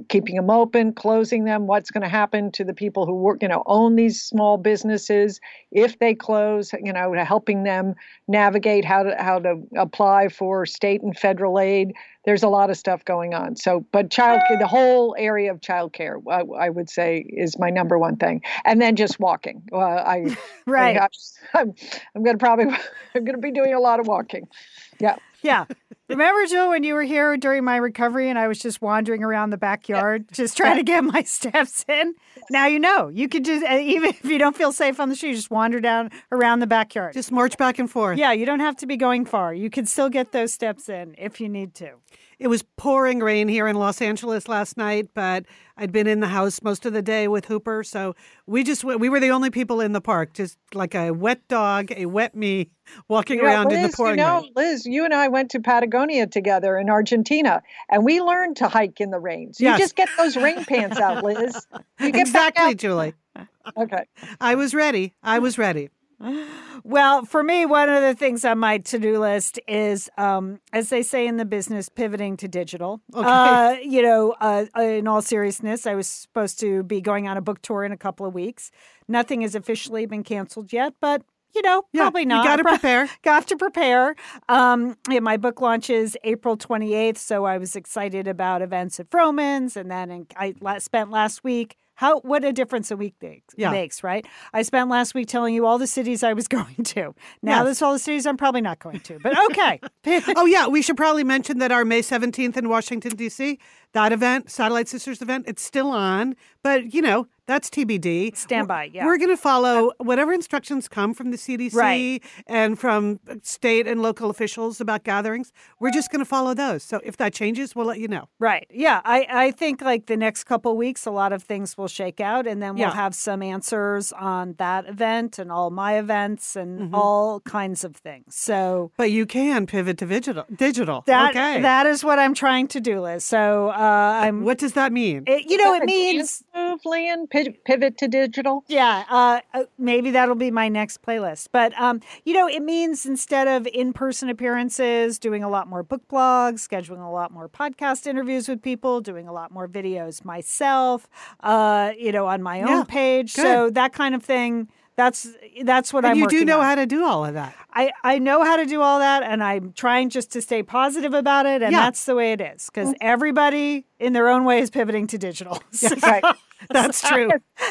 keeping them open, closing them, what's going to happen to the people who work, you know, own these small businesses if they close, you know, helping them navigate how to how to apply for state and federal aid. There's a lot of stuff going on. So, but child, care, the whole area of childcare, I, I would say, is my number one thing. And then just walking. Uh, I Right. I, I'm, I'm going to probably I'm going to be doing a lot of walking. Yeah. Yeah. Remember, Jill, when you were here during my recovery and I was just wandering around the backyard, just trying to get my steps in? Now you know. You could just, uh, even if you don't feel safe on the street, just wander down around the backyard. Just march back and forth. yeah, you don't have to be going far. You can still get those steps in if you need to. It was pouring rain here in Los Angeles last night, but I'd been in the house most of the day with Hooper, so we just we were the only people in the park, just like a wet dog, a wet me, walking Yeah, around in the Liz, pouring you know, rain. Liz, you and I went to Patagonia together in Argentina, and we learned to hike in the rain. So Yes. you just get those rain pants out, Liz. You get Exactly, Julie. Okay. I was ready. I was ready. Well, for me, one of the things on my to do list is, um, as they say in the business, pivoting to digital. Okay. Uh, you know, uh, in all seriousness, I was supposed to be going on a book tour in a couple of weeks. Nothing has officially been canceled yet, but you know, Yeah, probably you not. gotta prepare. Got to prepare. Um, yeah, my book launches April 28th, so I was excited about events at Vroman's, and then in, I la- spent last week how what a difference a week makes, Yeah. makes, right? I spent last week telling you all the cities I was going to. Now Yes. this all the cities I'm probably not going to, but okay. oh yeah, we should probably mention that our May 17th in Washington D.C. that event, Satellite Sisters event, it's still on, but you know, that's TBD. Stand by, yeah. We're going to follow whatever instructions come from the CDC Right. and from state and local officials about gatherings. We're just going to follow those. So if that changes, we'll let you know. Right. Yeah. I, I think like the next couple weeks, a lot of things will shake out, and then we'll Yeah. have some answers on that event and all my events and Mm-hmm. all kinds of things. So But you can pivot to digital. Digital. that okay. that is what I'm trying to do, Liz. So uh, I'm. what does that mean? It, you know, it means move, Lian, pivot to digital. Yeah, uh, uh, maybe that'll be my next playlist. But um, you know, it means instead of in-person appearances, doing a lot more book blogs, scheduling a lot more podcast interviews with people, doing a lot more videos myself. Uh, you know, on my own Yeah, page. So that kind of thing. That's that's what and I'm. And you do know on. how to do all of that. I, I know how to do all that, and I'm trying just to stay positive about it, and Yeah. that's the way it is. Because everybody, in their own way, is pivoting to digital. So- Right. That's true.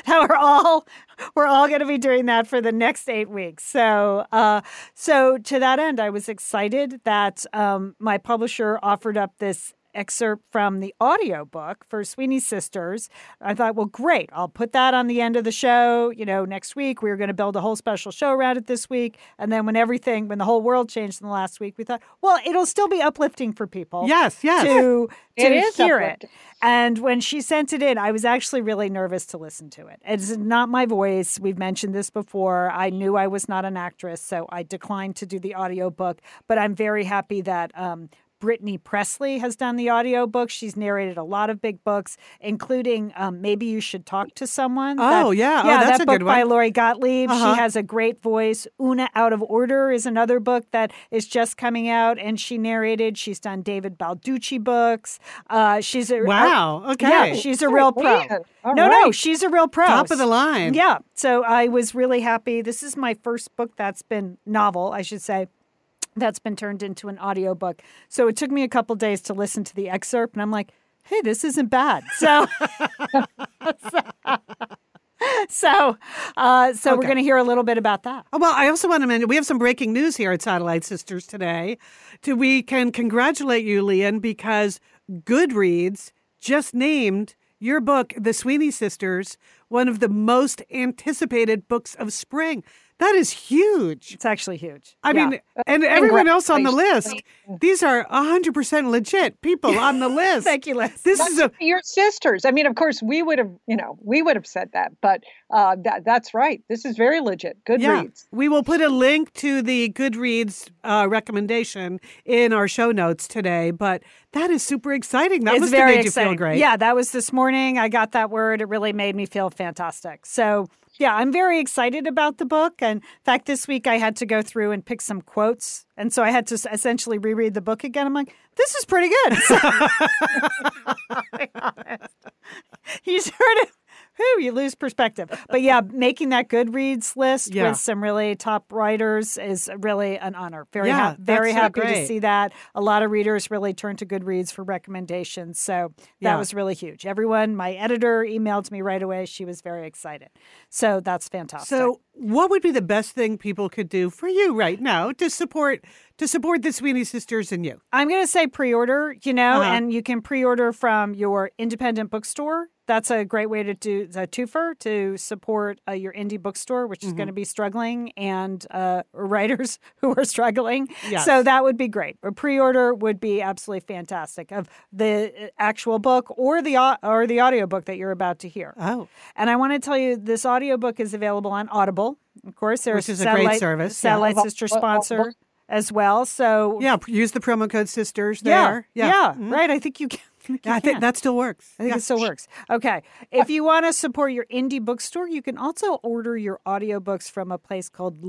now we're all we're all going to be doing that for the next eight weeks. So, uh, so to that end, I was excited that um, my publisher offered up this excerpt from the audiobook for Sweeney Sisters. I thought, well, great. I'll put that on the end of the show. You know, next week we were going to build a whole special show around it this week, and then when everything, when the whole world changed in the last week, we thought, well, it'll still be uplifting for people Yes, yes. to to It is hear uplifting. it. And when she sent it in, I was actually really nervous to listen to it. It's not my voice. We've mentioned this before. I knew I was not an actress, so I declined to do the audiobook. But I'm very happy that um, Brittany Pressley has done the audiobook. She's narrated a lot of big books, including um, Maybe You Should Talk to Someone. Oh, yeah. Oh, Yeah, that's that a book good by one. Lori Gottlieb. Uh-huh. She has a great voice. Oona Out of Order is another book that is just coming out, and she narrated. She's done David Baldacci books. Uh, she's a Wow. Okay. yeah, she's a real pro. Man, all no, no, she's a real pro. Top of the line. Yeah. So I was really happy. This is my first book that's been novel, I should say. That's been turned into an audiobook. So it took me a couple days to listen to the excerpt and I'm like, "Hey, this isn't bad." So So, uh, so we're going to hear a little bit about that. Oh, well, I also want to mention we have some breaking news here at Satellite Sisters today. To, we can congratulate you, Lian, because Goodreads just named your book, The Sweeney Sisters, one of the most anticipated books of spring. That is huge. It's actually huge. I Yeah. mean, and everyone else on the list, these are 100% legit people on the list. thank you, Liz. This is a your sisters. I mean, of course, we would have, you know, we would have said that, but uh, that, that's right. This is very legit. Good Yeah, we will put a link to the Goodreads uh, recommendation in our show notes today. But that is super exciting. That it's must very have made exciting. you feel great. Yeah, that was this morning. I got that word. It really made me feel fantastic. So, yeah, I'm very excited about the book. And in fact, this week I had to go through and pick some quotes. And so I had to essentially reread the book again. I'm like, this is pretty good. So, heard honest. you sort of, whew, you lose perspective. But yeah, making that Goodreads list Yeah. with some really top writers is really an honor. Very, Yeah, ha- very so happy to see that. A lot of readers really turn to Goodreads for recommendations. So that Yeah. was really huge. Everyone, my editor emailed me right away. She was very excited. So that's fantastic. So, what would be the best thing people could do for you right now to support to support the Sweeney sisters and you? I'm going to say pre-order, you know, Uh-huh. and you can pre-order from your independent bookstore. That's a great way to do the twofer to support uh, your indie bookstore, which is Mm-hmm. going to be struggling, and uh, writers who are struggling. Yes. So that would be great. A pre-order would be absolutely fantastic of the uh, actual book or the or the audiobook that you're about to hear. Oh, And I want to tell you, this audiobook is available on Audible. Of course, there's Which is a great service, yeah. Satellite Audible- Sister sponsor as well. So yeah. Use the promo code sisters yeah, there. yeah, Mhm. right. I think you can. I think, I think that still works. I think Yeah. it still works. Okay. If you want to support your indie bookstore, you can also order your audiobooks from a place called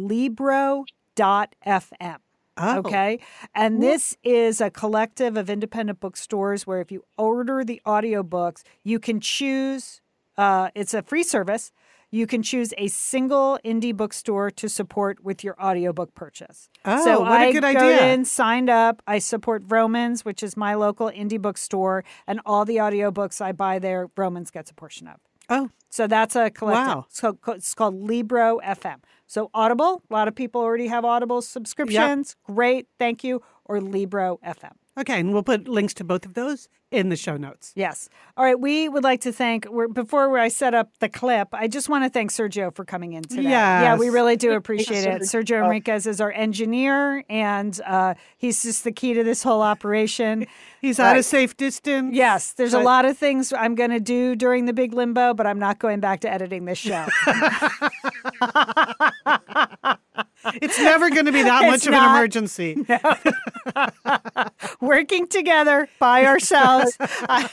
Libro.fm. Oh. Okay. And this is a collective of independent bookstores where if you order the audiobooks, you can choose, uh, it's a free service. You can choose a single indie bookstore to support with your audiobook purchase. Oh, so what a I good go idea. in, signed up. I support Vroman's, which is my local indie bookstore, and all the audiobooks I buy there, Vroman's gets a portion of. Oh, So that's a collective. Wow. So it's called Libro FM. So Audible, a lot of people already have Audible subscriptions. Great, thank you. Or Libro FM. Okay, and we'll put links to both of those in the show notes. Yes. All right. We would like to thank. Before I set up the clip, I just want to thank Sergio for coming in today. Yeah, we really do appreciate it. Sergio. Sergio Enriquez is our engineer, and uh, he's just the key to this whole operation. He's at a safe distance. Yes, there's a lot of things I'm going to do during the big limbo, but I'm not going back to editing this show. It's never going to be that It's much of an emergency. Working together by ourselves. I,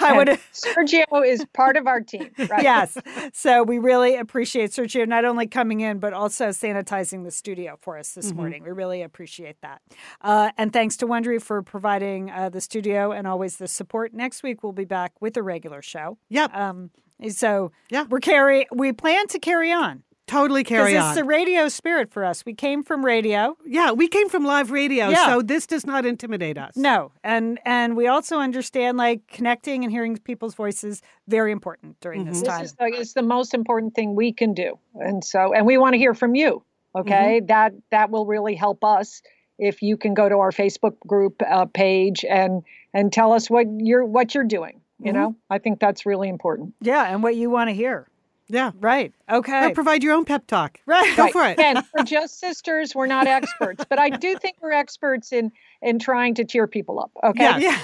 I would. Sergio is part of our team, right? yes. So we really appreciate Sergio not only coming in, but also sanitizing the studio for us this morning. We really appreciate that. Uh, and thanks to Wondery for providing uh, the studio and always the support. Next week, we'll be back with a regular show. Yep, Um, so Yeah. we're carry we plan to carry on totally because carry it's on. the radio spirit for us. We came from radio, yeah, we came from live radio, Yeah. so this does not intimidate us. no, and and we also understand like connecting and hearing people's voices very important during this mm-hmm. This time. is the, it's the most important thing we can do, and so and we want to hear from you. Okay, mm-hmm. that that will really help us if you can go to our Facebook group uh, page and and tell us what you're what you're doing. You mm-hmm. know, I think that's really important. yeah, and what you want to hear. Yeah. Right. Okay. Or provide your own pep talk. right. Go for it. And we're just sisters. We're not experts, but I do think we're experts in in trying to cheer people up. Okay. Yes. Yeah.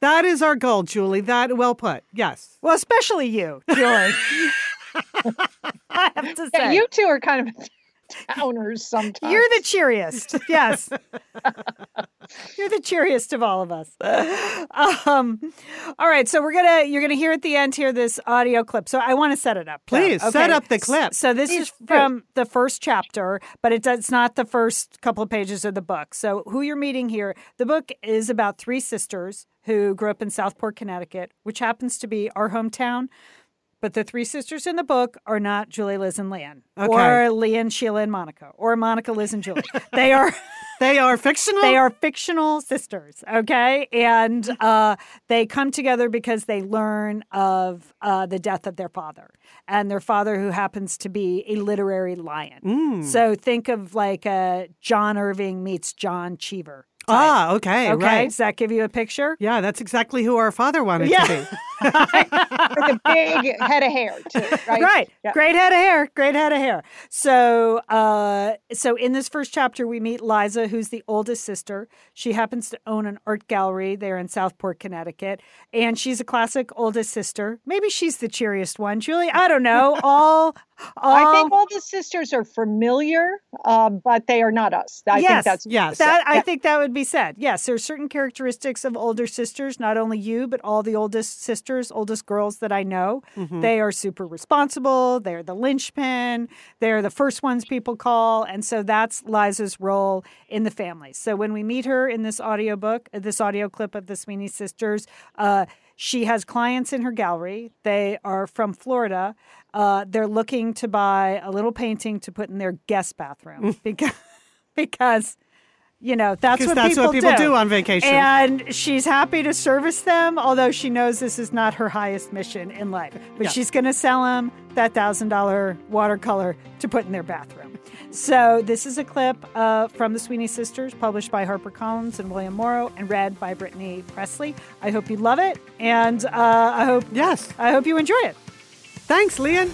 That is our goal, Julie. That well put. Yes. Well, especially you, Julie. I have to Yeah, say, you two are kind of downers sometimes. you're the cheeriest. Yes. You're the cheeriest of all of us. Um, all right, so we're gonna you're gonna hear at the end here this audio clip. So I want to set it up. Please, set up the clip. So this Please is do. from the first chapter, but it does, it's not the first couple of pages of the book. So who you're meeting here? The book is about three sisters who grew up in Southport, Connecticut, which happens to be our hometown. But the three sisters in the book are not Julie, Liz, and Lian, Okay. or Lian, Sheila, and Monica, or Monica, Liz, and Julie. They are They are fictional. they are fictional sisters, okay? And uh, they come together because they learn of uh, the death of their father, and their father, who happens to be a literary lion. Mm. So think of like uh, John Irving meets John Cheever. Type. Ah, okay, okay. right. Does that give you a picture? Yeah, that's exactly who our father wanted Yeah. to be. with a big head of hair too, right? Right. Yeah. Great head of hair. Great head of hair. So, uh, so in this first chapter, we meet Liza, who's the oldest sister. She happens to own an art gallery there in Southport, Connecticut, and she's a classic oldest sister. Maybe she's the cheeriest one, Julie. I don't know. All, all. I think all the sisters are familiar, uh, but they are not us. I Yes, think that's Yes. that I Yeah. think that would be said. Yes, there's certain characteristics of older sisters, not only you, but all the oldest sisters, oldest girls that I know. Mm-hmm. They are super responsible. They're the linchpin. They're the first ones people call. And so that's Liza's role in the family. So when we meet her in this audio book, uh, this audio clip of the Sweeney sisters, uh, she has clients in her gallery. They are from Florida. Uh, they're looking to buy a little painting to put in their guest bathroom because, because you know that's what that's people, what people do. on vacation. and she's happy to service them, although she knows this is not her highest mission in life. But Yeah. she's going to sell them that $1,000 watercolor to put in their bathroom. So, this is a clip uh, from the Sweeney Sisters, published by HarperCollins and William Morrow, and read by Brittany Pressley. I hope you love it, and uh, I hope yes. I hope you enjoy it. Thanks, Lian.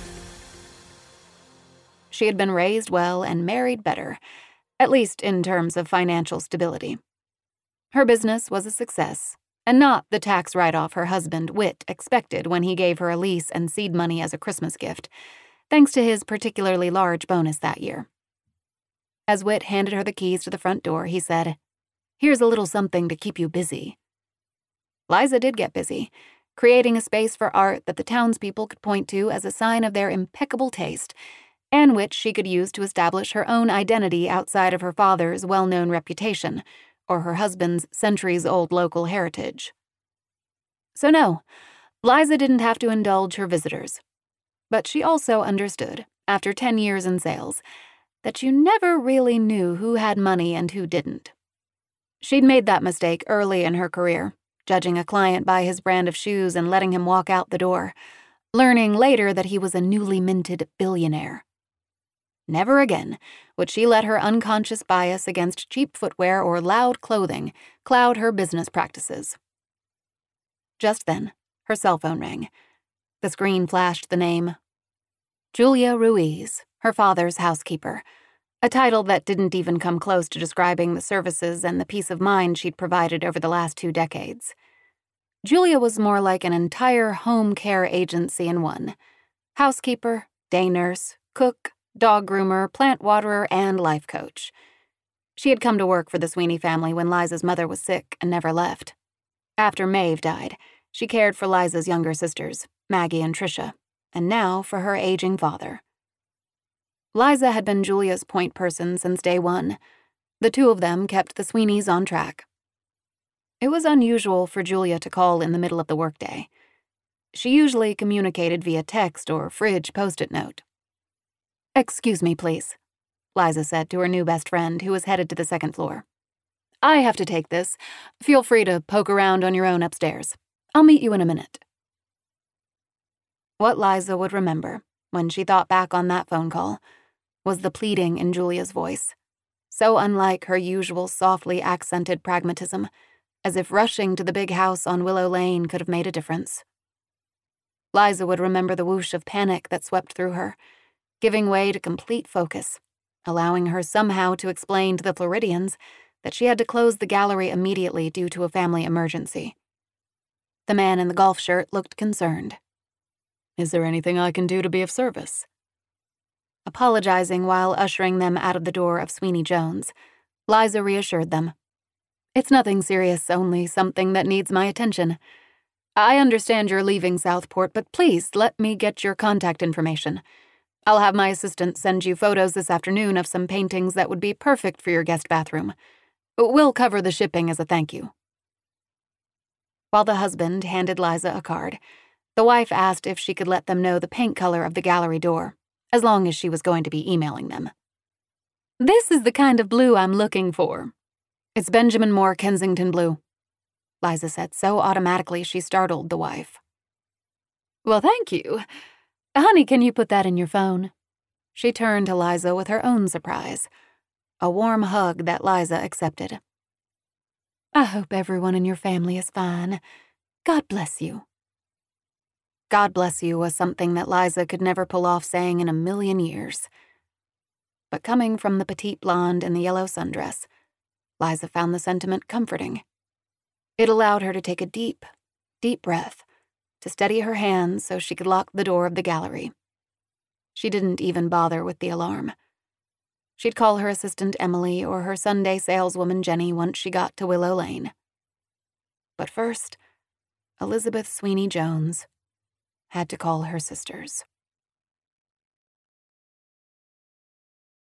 She had been raised well and married better, at least in terms of financial stability. Her business was a success, and not the tax write off her husband, Whit, expected when he gave her a lease and seed money as a Christmas gift, thanks to his particularly large bonus that year. As Whit handed her the keys to the front door, he said, Here's a little something to keep you busy. Liza did get busy, creating a space for art that the townspeople could point to as a sign of their impeccable taste and which she could use to establish her own identity outside of her father's well known reputation or her husband's centuries old local heritage. So, no, Liza didn't have to indulge her visitors. But she also understood, after 10 years in sales, that you never really knew who had money and who didn't. She'd made that mistake early in her career, judging a client by his brand of shoes and letting him walk out the door learning later that he was a newly minted billionaire. Never again would she let her unconscious bias against cheap footwear or loud clothing cloud her business practices. Just then, her cell phone rang. The screen flashed the name Julia Ruiz, her father's housekeeper, a title that didn't even come close to describing the services and the peace of mind she'd provided over the last two decades. Julia was more like an entire home care agency in one housekeeper, day nurse, cook, dog groomer, plant waterer, and life coach. She had come to work for the Sweeney family when Liza's mother was sick and never left. After Maeve died, she cared for Liza's younger sisters, Maggie and Tricia, and now for her aging father. Liza had been Julia's point person since day one. The two of them kept the Sweeneys on track. It was unusual for Julia to call in the middle of the workday. She usually communicated via text or fridge post it note. Excuse me, please, Liza said to her new best friend, who was headed to the second floor. I have to take this. Feel free to poke around on your own upstairs. I'll meet you in a minute. What Liza would remember, when she thought back on that phone call, was the pleading in Julia's voice, so unlike her usual softly accented pragmatism, as if rushing to the big house on Willow Lane could have made a difference. Liza would remember the whoosh of panic that swept through her giving way to complete focus, allowing her somehow to explain to the Floridians that she had to close the gallery immediately due to a family emergency. The man in the golf shirt looked concerned. Is there anything I can do to be of service? Apologizing while ushering them out of the door of Sweeney Jones, Liza reassured them. It's nothing serious, only something that needs my attention. I understand you're leaving Southport, but please let me get your contact information. I'll have my assistant send you photos this afternoon of some paintings that would be perfect for your guest bathroom. We'll cover the shipping as a thank you. While the husband handed Liza a card, the wife asked if she could let them know the paint color of the gallery door, as long as she was going to be emailing them. This is the kind of blue I'm looking for. It's Benjamin Moore Kensington blue, Liza said so automatically she startled the wife. Well, thank you. Honey, can you put that in your phone? She turned to Liza with her own surprise. A warm hug that Liza accepted. I hope everyone in your family is fine. God bless you. God bless you was something that Liza could never pull off saying in a million years. But coming from the petite blonde in the yellow sundress, Liza found the sentiment comforting. It allowed her to take a deep, deep breath to steady her hands so she could lock the door of the gallery. She didn't even bother with the alarm. She'd call her assistant Emily or her Sunday saleswoman Jenny once she got to Willow Lane. But first, Elizabeth Sweeney Jones had to call her sisters.